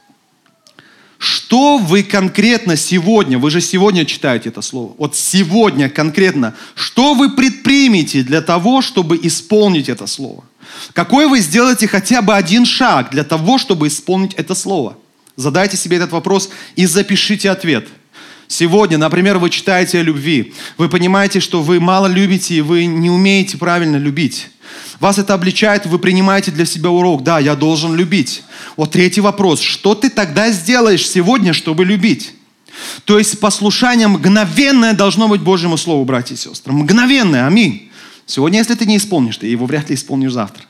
Что вы конкретно сегодня, вы же сегодня читаете это слово, вот сегодня конкретно, что вы предпримете для того, чтобы исполнить это слово? Какой вы сделаете хотя бы один шаг для того, чтобы исполнить это слово? Задайте себе этот вопрос и запишите ответ. Сегодня, например, вы читаете о любви. Вы понимаете, что вы мало любите, и вы не умеете правильно любить. Вас это обличает, вы принимаете для себя урок. Да, я должен любить. Вот третий вопрос. Что ты тогда сделаешь сегодня, чтобы любить? То есть послушание мгновенное должно быть Божьему Слову, братья и сестры. Мгновенное, аминь. Сегодня, если ты не исполнишь, ты его вряд ли исполнишь завтра.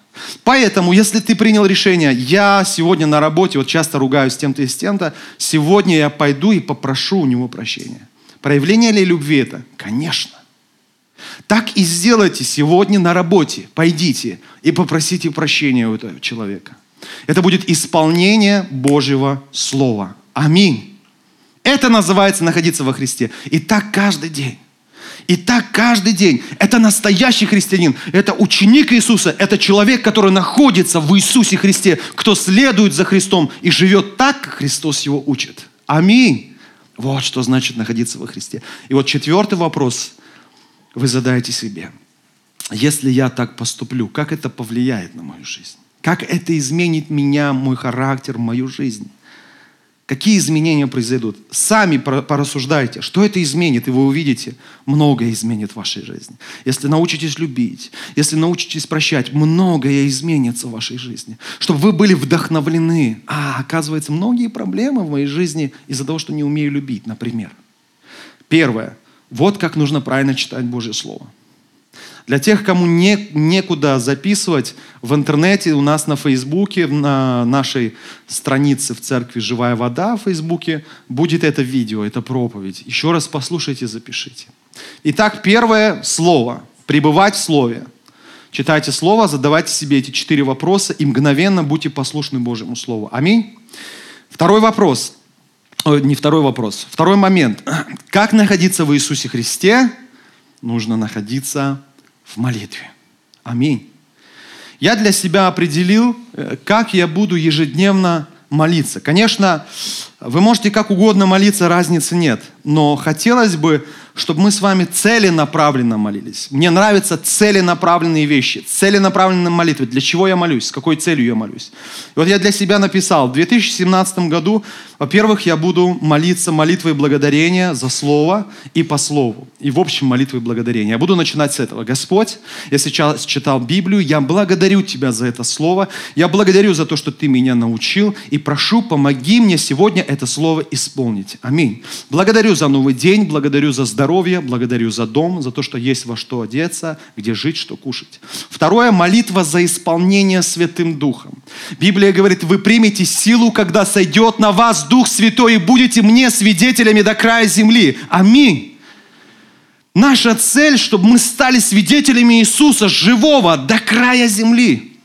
Поэтому, если ты принял решение, я сегодня на работе, вот часто ругаюсь с тем-то и с тем-то, сегодня я пойду и попрошу у него прощения. Проявление ли любви это? Конечно. Так и сделайте сегодня на работе. Пойдите и попросите прощения у этого человека. Это будет исполнение Божьего Слова. Аминь. Это называется находиться во Христе. И так каждый день. И так каждый день. Это настоящий христианин. Это ученик Иисуса. Это человек, который находится в Иисусе Христе. Кто следует за Христом и живет так, как Христос его учит. Аминь. Вот что значит находиться во Христе. И вот четвертый вопрос вы задаете себе. Если я так поступлю, как это повлияет на мою жизнь? Как это изменит меня, мой характер, мою жизнь? Какие изменения произойдут? Сами порассуждайте, что это изменит, и вы увидите, многое изменит в вашей жизни. Если научитесь любить, если научитесь прощать, многое изменится в вашей жизни. Чтобы вы были вдохновлены. А, оказывается, многие проблемы в моей жизни из-за того, что не умею любить, например. Первое. Вот как нужно правильно читать Божье Слово. Для тех, кому не, некуда записывать, в интернете у нас на Фейсбуке, на нашей странице в церкви «Живая вода» в Фейсбуке будет это видео, это проповедь. Еще раз послушайте, запишите. Итак, первое слово. Пребывать в Слове. Читайте Слово, задавайте себе эти четыре вопроса и мгновенно будьте послушны Божьему Слову. Аминь. Второй вопрос. О, не второй вопрос. Второй момент. Как находиться в Иисусе Христе? Нужно находиться в молитве. Аминь. Я для себя определил, э, как я буду ежедневно молиться. Конечно, вы можете как угодно молиться, разницы нет. Но хотелось бы, чтобы мы с вами целенаправленно молились. Мне нравятся целенаправленные вещи, целенаправленные молитвы. Для чего я молюсь, с какой целью я молюсь. И вот я для себя написал, в 2017 году, во-первых, я буду молиться молитвой благодарения за Слово и по Слову. И в общем молитвой благодарения. Я буду начинать с этого. Господь, я сейчас читал Библию, я благодарю Тебя за это Слово, я благодарю за то, что Ты меня научил, и прошу, помоги мне сегодня это Слово исполнить. Аминь. Благодарю за новый день, благодарю за здоровье, благодарю за дом, за то, что есть во что одеться, где жить, что кушать. Второе, молитва за исполнение Святым Духом. Библия говорит, вы примете силу, когда сойдет на вас Дух Святой, и будете мне свидетелями до края земли. Аминь. Наша цель, чтобы мы стали свидетелями Иисуса, живого, до края земли.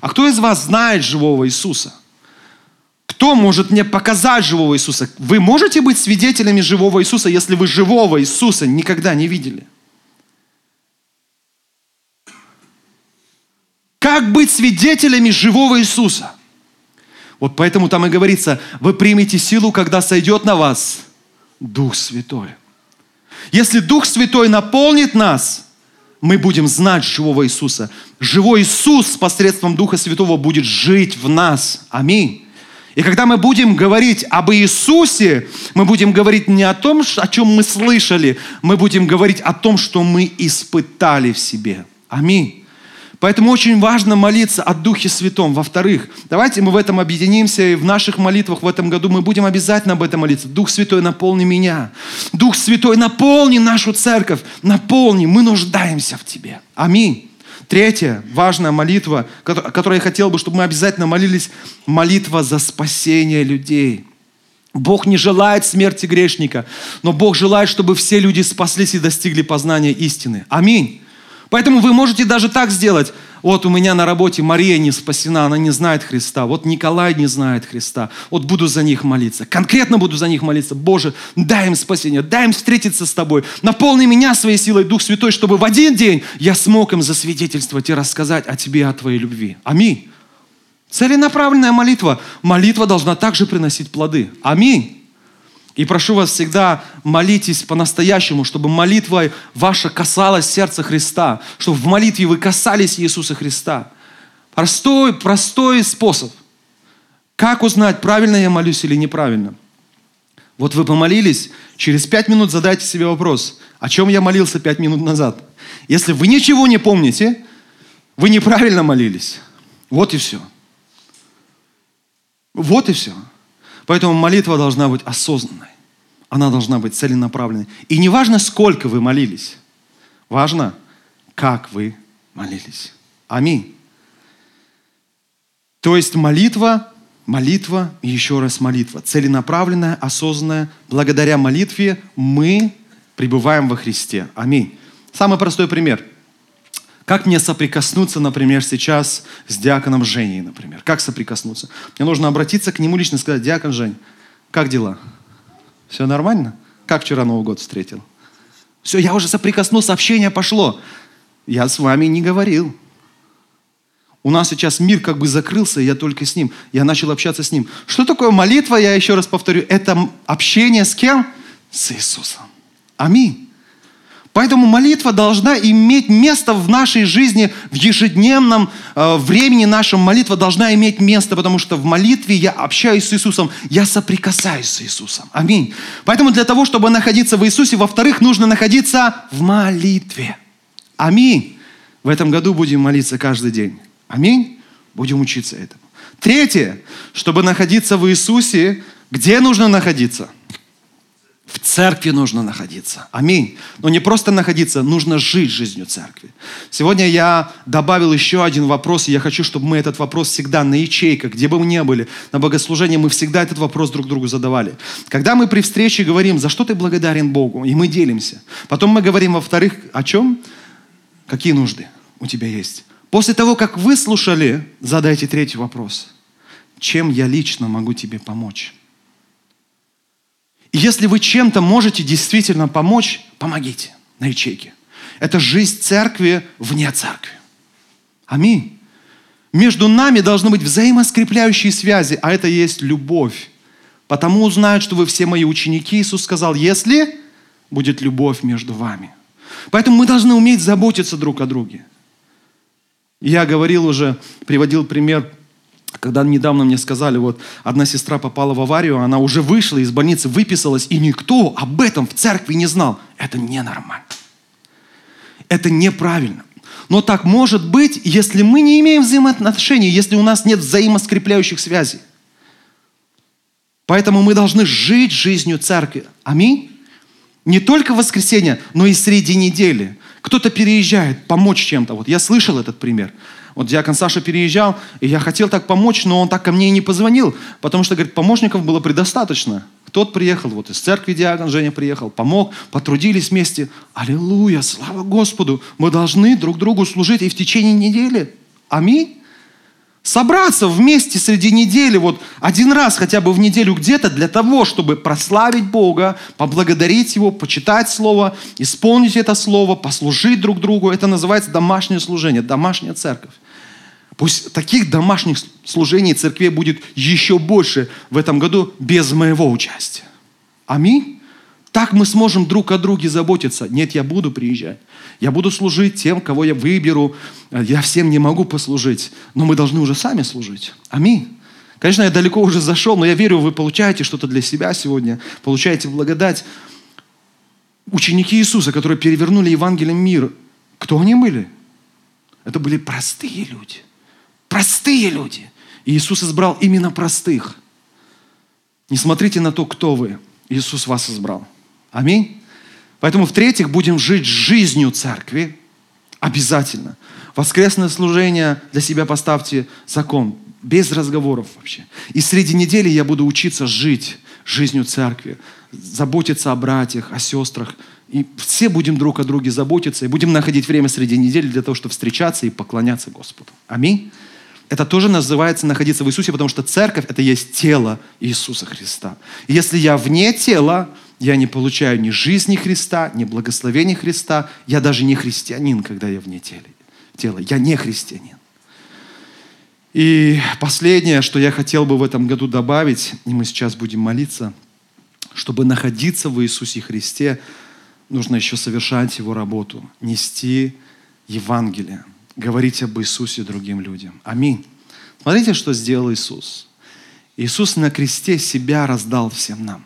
А кто из вас знает живого Иисуса? Кто может мне показать живого Иисуса? Вы можете быть свидетелями живого Иисуса, если вы живого Иисуса никогда не видели? Как быть свидетелями живого Иисуса? Вот поэтому там и говорится, вы примете силу, когда сойдет на вас Дух Святой. Если Дух Святой наполнит нас, мы будем знать живого Иисуса. Живой Иисус посредством Духа Святого будет жить в нас. Аминь. И когда мы будем говорить об Иисусе, мы будем говорить не о том, о чем мы слышали, мы будем говорить о том, что мы испытали в себе. Аминь. Поэтому очень важно молиться о Духе Святом. Во-вторых, давайте мы в этом объединимся, и в наших молитвах в этом году мы будем обязательно об этом молиться. Дух Святой, наполни меня. Дух Святой, наполни нашу церковь. Наполни, мы нуждаемся в Тебе. Аминь. Третья важная молитва, о которой я хотел бы, чтобы мы обязательно молились, молитва за спасение людей. Бог не желает смерти грешника, но Бог желает, чтобы все люди спаслись и достигли познания истины. Аминь. Поэтому вы можете даже так сделать. Вот у меня на работе Мария не спасена, она не знает Христа. Вот Николай не знает Христа. Вот буду за них молиться. Конкретно буду за них молиться. Боже, дай им спасение, дай им встретиться с Тобой. Наполни меня своей силой, Дух Святой, чтобы в один день я смог им засвидетельствовать и рассказать о Тебе, о Твоей любви. Аминь. Целенаправленная молитва. Молитва должна также приносить плоды. Аминь. И прошу вас всегда молитесь по-настоящему, чтобы молитва ваша касалась сердца Христа, чтобы в молитве вы касались Иисуса Христа. Простой, простой способ. Как узнать, правильно я молюсь или неправильно? Вот вы помолились, через пять минут задайте себе вопрос, о чем я молился пять минут назад. Если вы ничего не помните, вы неправильно молились. Вот и все. Вот и все. Поэтому молитва должна быть осознанной. Она должна быть целенаправленной. И не важно, сколько вы молились. Важно, как вы молились. Аминь. То есть молитва, молитва еще раз молитва. Целенаправленная, осознанная. Благодаря молитве мы пребываем во Христе. Аминь. Самый простой пример – как мне соприкоснуться, например, сейчас с диаконом Женей, например? Как соприкоснуться? Мне нужно обратиться к нему лично и сказать, диакон Жень, как дела? Все нормально? Как вчера Новый год встретил? Все, я уже соприкоснулся, общение пошло. Я с вами не говорил. У нас сейчас мир как бы закрылся, и я только с ним. Я начал общаться с ним. Что такое молитва, я еще раз повторю, это общение с кем? С Иисусом. Аминь. Поэтому молитва должна иметь место в нашей жизни, в ежедневном э, времени нашем молитва должна иметь место, потому что в молитве я общаюсь с Иисусом, я соприкасаюсь с Иисусом. Аминь. Поэтому для того, чтобы находиться в Иисусе, во-вторых, нужно находиться в молитве. Аминь. В этом году будем молиться каждый день. Аминь. Будем учиться этому. Третье, чтобы находиться в Иисусе, где нужно находиться? В церкви нужно находиться. Аминь. Но не просто находиться, нужно жить жизнью церкви. Сегодня я добавил еще один вопрос, и я хочу, чтобы мы этот вопрос всегда на ячейках, где бы мы ни были, на богослужении, мы всегда этот вопрос друг другу задавали. Когда мы при встрече говорим, за что ты благодарен Богу, и мы делимся. Потом мы говорим, во-вторых, о чем? Какие нужды у тебя есть? После того, как вы слушали, задайте третий вопрос. Чем я лично могу тебе помочь? Если вы чем-то можете действительно помочь, помогите на ячейке. Это жизнь церкви вне церкви. Аминь. Между нами должны быть взаимоскрепляющие связи, а это есть любовь. Потому узнают, что вы все мои ученики. Иисус сказал, если будет любовь между вами. Поэтому мы должны уметь заботиться друг о друге. Я говорил уже, приводил пример когда недавно мне сказали, вот одна сестра попала в аварию, она уже вышла из больницы, выписалась, и никто об этом в церкви не знал. Это ненормально. Это неправильно. Но так может быть, если мы не имеем взаимоотношений, если у нас нет взаимоскрепляющих связей. Поэтому мы должны жить жизнью церкви. Аминь. Не только в воскресенье, но и среди недели. Кто-то переезжает, помочь чем-то. Вот я слышал этот пример. Вот диакон Саша переезжал, и я хотел так помочь, но он так ко мне и не позвонил, потому что, говорит, помощников было предостаточно. Тот приехал, вот из церкви диакон Женя приехал, помог, потрудились вместе. Аллилуйя, слава Господу! Мы должны друг другу служить и в течение недели. Аминь собраться вместе среди недели, вот один раз хотя бы в неделю где-то для того, чтобы прославить Бога, поблагодарить Его, почитать Слово, исполнить это Слово, послужить друг другу. Это называется домашнее служение, домашняя церковь. Пусть таких домашних служений церкви будет еще больше в этом году без моего участия. Аминь. Так мы сможем друг о друге заботиться. Нет, я буду приезжать. Я буду служить тем, кого я выберу. Я всем не могу послужить. Но мы должны уже сами служить. Аминь. Конечно, я далеко уже зашел, но я верю, вы получаете что-то для себя сегодня, получаете благодать. Ученики Иисуса, которые перевернули Евангелие мир, кто они были? Это были простые люди. Простые люди. И Иисус избрал именно простых. Не смотрите на то, кто вы. Иисус вас избрал. Аминь. Поэтому, в-третьих, будем жить жизнью церкви. Обязательно. Воскресное служение для себя поставьте закон. Без разговоров вообще. И среди недели я буду учиться жить жизнью церкви. Заботиться о братьях, о сестрах. И все будем друг о друге заботиться. И будем находить время среди недели для того, чтобы встречаться и поклоняться Господу. Аминь. Это тоже называется находиться в Иисусе, потому что церковь – это есть тело Иисуса Христа. И если я вне тела, я не получаю ни жизни Христа, ни благословения Христа. Я даже не христианин, когда я вне тела. Я не христианин. И последнее, что я хотел бы в этом году добавить, и мы сейчас будем молиться, чтобы находиться в Иисусе Христе, нужно еще совершать Его работу, нести Евангелие, говорить об Иисусе другим людям. Аминь. Смотрите, что сделал Иисус. Иисус на кресте себя раздал всем нам.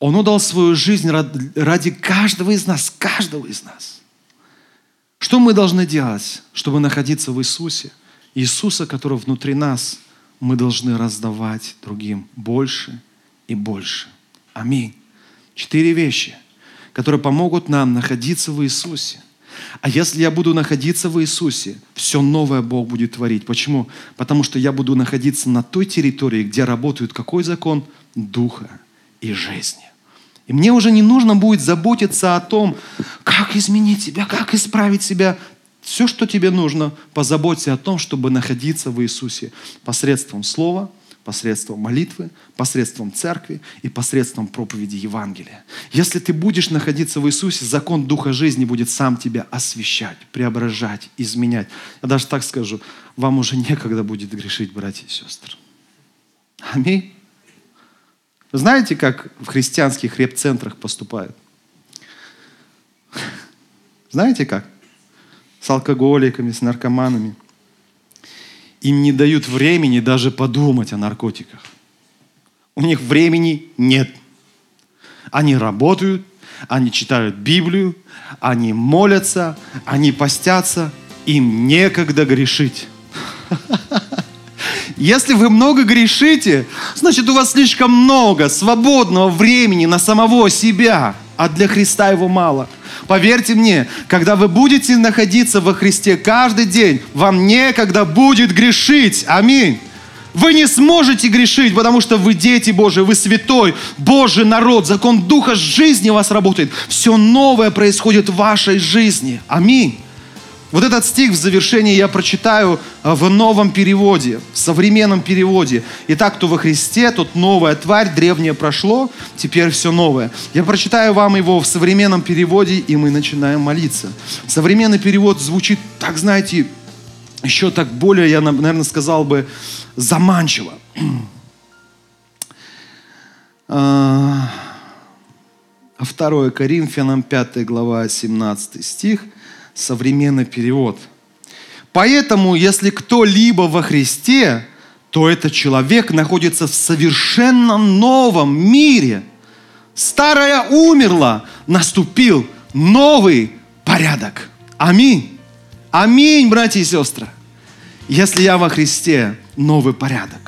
Он отдал свою жизнь ради каждого из нас, каждого из нас. Что мы должны делать, чтобы находиться в Иисусе? Иисуса, который внутри нас, мы должны раздавать другим больше и больше. Аминь. Четыре вещи, которые помогут нам находиться в Иисусе. А если я буду находиться в Иисусе, все новое Бог будет творить. Почему? Потому что я буду находиться на той территории, где работает какой закон? Духа и жизни. И мне уже не нужно будет заботиться о том, как изменить себя, как исправить себя. Все, что тебе нужно, позаботься о том, чтобы находиться в Иисусе посредством Слова, посредством молитвы, посредством церкви и посредством проповеди Евангелия. Если ты будешь находиться в Иисусе, закон Духа жизни будет сам тебя освещать, преображать, изменять. Я даже так скажу, вам уже некогда будет грешить, братья и сестры. Аминь. Знаете, как в христианских реп-центрах поступают? Знаете как? С алкоголиками, с наркоманами. Им не дают времени даже подумать о наркотиках. У них времени нет. Они работают, они читают Библию, они молятся, они постятся, им некогда грешить. Если вы много грешите, значит у вас слишком много свободного времени на самого себя, а для Христа его мало. Поверьте мне, когда вы будете находиться во Христе каждый день, вам некогда будет грешить. Аминь. Вы не сможете грешить, потому что вы дети Божии, вы святой, Божий народ, закон Духа жизни у вас работает. Все новое происходит в вашей жизни. Аминь. Вот этот стих в завершении я прочитаю э, в новом переводе, в современном переводе. Итак, кто во Христе, тот новая тварь, древнее прошло, теперь все новое. Я прочитаю вам его в современном переводе, и мы начинаем молиться. Современный перевод звучит, так знаете, еще так более, я, наверное, сказал бы, заманчиво. А 2 Коринфянам 5 глава 17 стих – современный перевод. Поэтому, если кто-либо во Христе, то этот человек находится в совершенно новом мире. Старое умерло, наступил новый порядок. Аминь. Аминь, братья и сестры. Если я во Христе, новый порядок.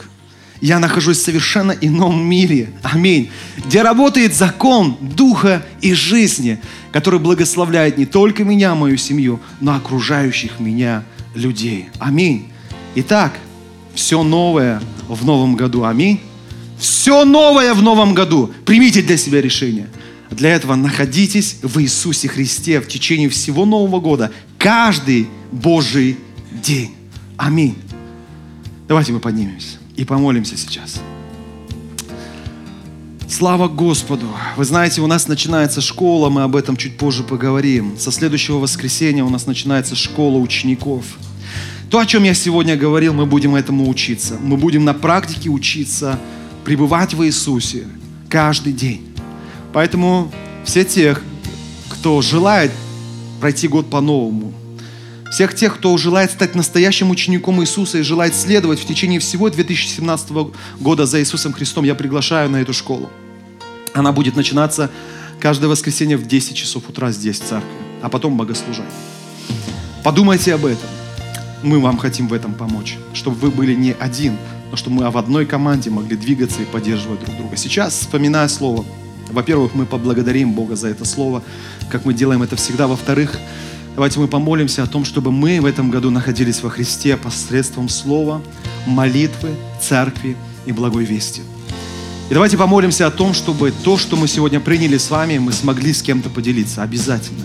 Я нахожусь в совершенно ином мире. Аминь. Где работает закон Духа и жизни который благословляет не только меня, мою семью, но окружающих меня людей. Аминь. Итак, все новое в новом году. Аминь. Все новое в новом году. Примите для себя решение. Для этого находитесь в Иисусе Христе в течение всего Нового года. Каждый Божий день. Аминь. Давайте мы поднимемся и помолимся сейчас. Слава Господу! Вы знаете, у нас начинается школа, мы об этом чуть позже поговорим. Со следующего воскресенья у нас начинается школа учеников. То, о чем я сегодня говорил, мы будем этому учиться. Мы будем на практике учиться пребывать в Иисусе каждый день. Поэтому все тех, кто желает пройти год по-новому, всех тех, кто желает стать настоящим учеником Иисуса и желает следовать в течение всего 2017 года за Иисусом Христом, я приглашаю на эту школу. Она будет начинаться каждое воскресенье в 10 часов утра здесь, в церкви, а потом богослужение. Подумайте об этом. Мы вам хотим в этом помочь, чтобы вы были не один, но чтобы мы в одной команде могли двигаться и поддерживать друг друга. Сейчас, вспоминая слово, во-первых, мы поблагодарим Бога за это слово, как мы делаем это всегда. Во-вторых, Давайте мы помолимся о том, чтобы мы в этом году находились во Христе посредством слова, молитвы, церкви и благой вести. И давайте помолимся о том, чтобы то, что мы сегодня приняли с вами, мы смогли с кем-то поделиться. Обязательно.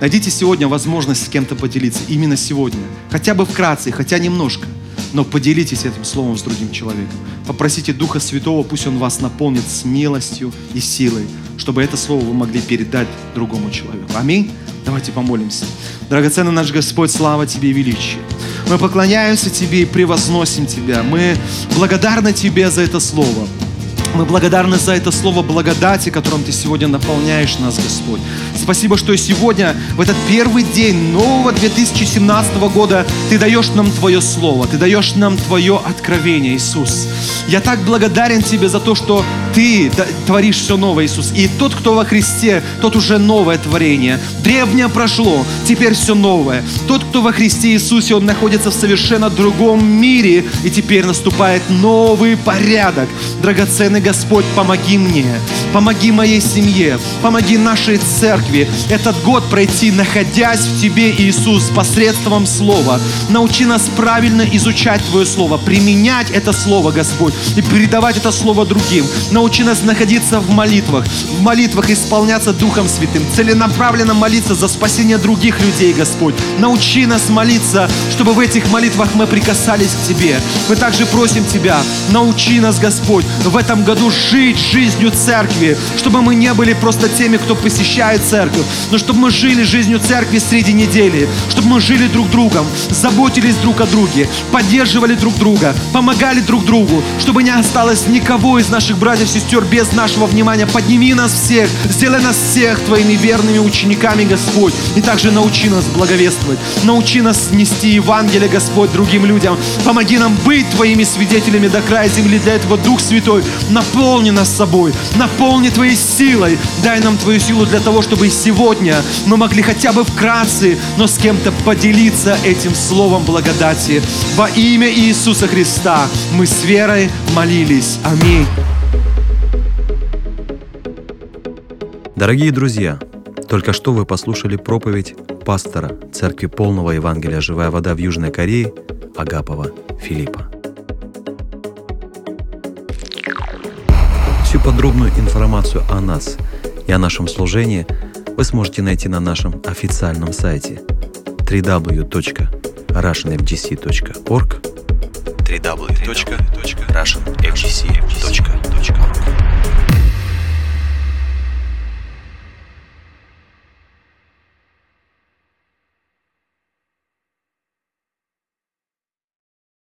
Найдите сегодня возможность с кем-то поделиться. Именно сегодня. Хотя бы вкратце, хотя немножко. Но поделитесь этим словом с другим человеком. Попросите Духа Святого, пусть Он вас наполнит смелостью и силой, чтобы это слово вы могли передать другому человеку. Аминь. Давайте помолимся. Драгоценный наш Господь, слава Тебе и величие. Мы поклоняемся Тебе и превозносим Тебя. Мы благодарны Тебе за это слово. Мы благодарны за это слово благодати, которым Ты сегодня наполняешь нас, Господь. Спасибо, что сегодня, в этот первый день нового 2017 года, Ты даешь нам Твое слово, Ты даешь нам Твое откровение, Иисус. Я так благодарен Тебе за то, что Ты творишь все новое, Иисус. И тот, кто во Христе, тот уже новое творение. Древнее прошло, теперь все новое. Тот, кто во Христе Иисусе, он находится в совершенно другом мире, и теперь наступает новый порядок. Драгоценный Господь, помоги мне, помоги моей семье, помоги нашей церкви этот год пройти, находясь в Тебе, Иисус, посредством Слова. Научи нас правильно изучать Твое Слово, применять это Слово, Господь, и передавать это Слово другим. Научи нас находиться в молитвах, в молитвах исполняться Духом Святым, целенаправленно молиться за спасение других людей, Господь. Научи нас молиться, чтобы в этих молитвах мы прикасались к Тебе. Мы также просим Тебя, научи нас, Господь, в этом году жить жизнью церкви, чтобы мы не были просто теми, кто посещает церковь, но чтобы мы жили жизнью церкви среди недели, чтобы мы жили друг другом, заботились друг о друге, поддерживали друг друга, помогали друг другу, чтобы не осталось никого из наших братьев сестер без нашего внимания. Подними нас всех, сделай нас всех Твоими верными учениками, Господь, и также научи нас благовествовать, научи нас нести Евангелие, Господь, другим людям. Помоги нам быть Твоими свидетелями до края земли. Для этого Дух Святой наполни нас собой, наполни Твоей силой. Дай нам Твою силу для того, чтобы сегодня мы могли хотя бы вкратце, но с кем-то поделиться этим словом благодати. Во имя Иисуса Христа мы с верой молились. Аминь. Дорогие друзья, только что вы послушали проповедь пастора Церкви Полного Евангелия «Живая вода» в Южной Корее Агапова Филиппа. Всю подробную информацию о нас и о нашем служении вы сможете найти на нашем официальном сайте www.russianfgc.org www.russianfgc.org